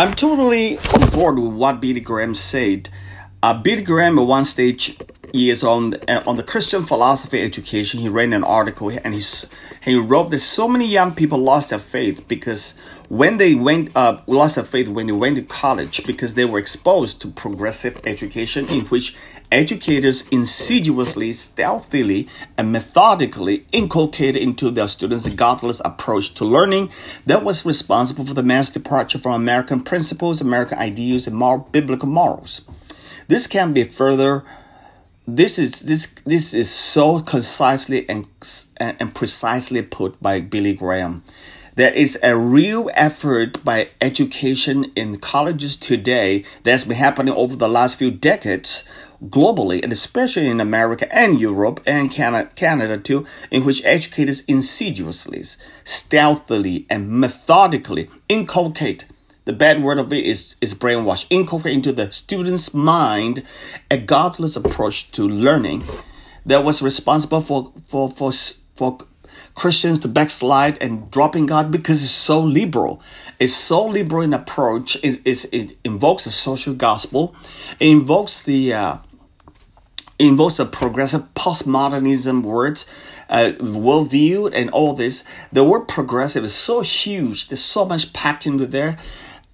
I'm totally on board with what Billy Graham said. Uh, Billy Graham at one stage years on uh, on the Christian philosophy education, he ran an article and he he wrote that so many young people lost their faith because when they went uh, lost their faith when they went to college because they were exposed to progressive education in which educators insidiously, stealthily, and methodically inculcated into their students a godless approach to learning that was responsible for the mass departure from American principles, American ideals, and moral, biblical morals. This can be further this is this this is so concisely and and precisely put by Billy Graham. There is a real effort by education in colleges today that's been happening over the last few decades globally, and especially in America and Europe and Canada, Canada too, in which educators insidiously, stealthily, and methodically inculcate the bad word of it is, is brainwash. Inculcate into the student's mind a godless approach to learning that was responsible for, for, for, for Christians to backslide and dropping God because it's so liberal. It's so liberal in approach. It, it, it invokes the social gospel. It invokes the uh, it invokes a progressive postmodernism words, uh, worldview, and all this. The word progressive is so huge. There's so much packed into there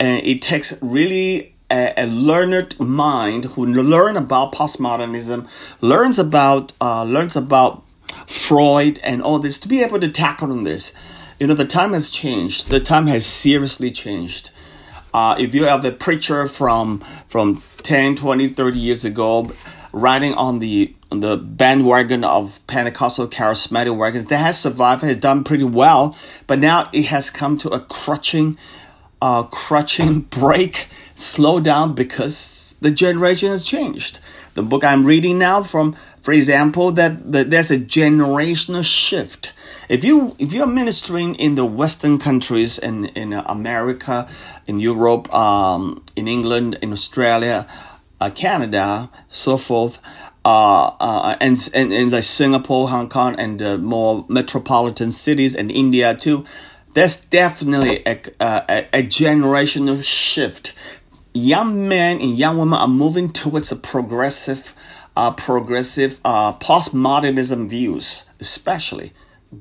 and it takes really a, a, learned mind who learn about postmodernism, learns about uh, learns about Freud and all this to be able to tackle on this. You know, the time has changed. The time has seriously changed. Uh, if you have a preacher from from 10, 20, 30 years ago riding on the on the bandwagon of Pentecostal charismatic wagons that has survived, has done pretty well, but now it has come to a crutching uh, crutching, break, slow down because the generation has changed. The book I'm reading now from, for example, that, that there's a generational shift. If you if you're ministering in the Western countries in in America, in Europe, um, in England, in Australia, uh, Canada, so forth, uh, uh, and, and in like Singapore, Hong Kong, and uh, more metropolitan cities, and India too, there's definitely a, a, a generational shift. Young men and young women are moving towards a progressive, uh, progressive uh, postmodernism views, especially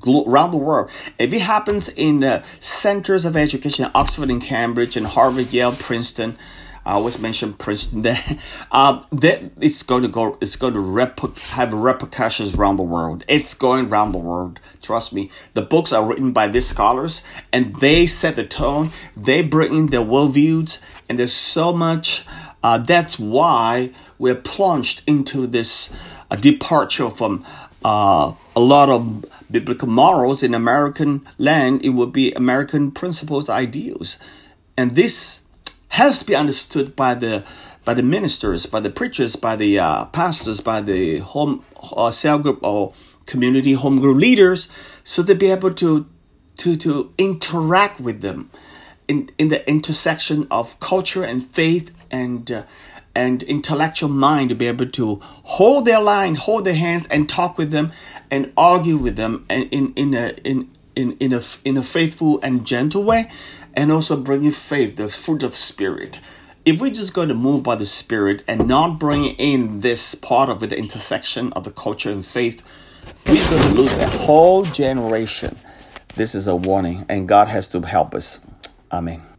around the world. If it happens in the centers of education, Oxford and Cambridge and Harvard, Yale, Princeton, I always mention Princeton there. Uh, that it's going to go. It's going to rep- have repercussions around the world. It's going around the world. Trust me. The books are written by these scholars, and they set the tone. They bring in their worldviews, and there's so much. Uh, that's why we're plunged into this uh, departure from uh, a lot of biblical morals in American land. It would be American principles, ideals, and this has to be understood by the by the ministers, by the preachers, by the uh, pastors, by the home uh, cell group or community home group leaders, so they be able to to to interact with them in in the intersection of culture and faith and uh, and intellectual mind to be able to hold their line, hold their hands, and talk with them and argue with them and in in a in in in a in a faithful and gentle way and also bringing faith, the fruit of Spirit. If we're just go to move by the Spirit and not bring in this part of the intersection of the culture and faith, we're going to lose a whole generation. This is a warning, and God has to help us. Amen.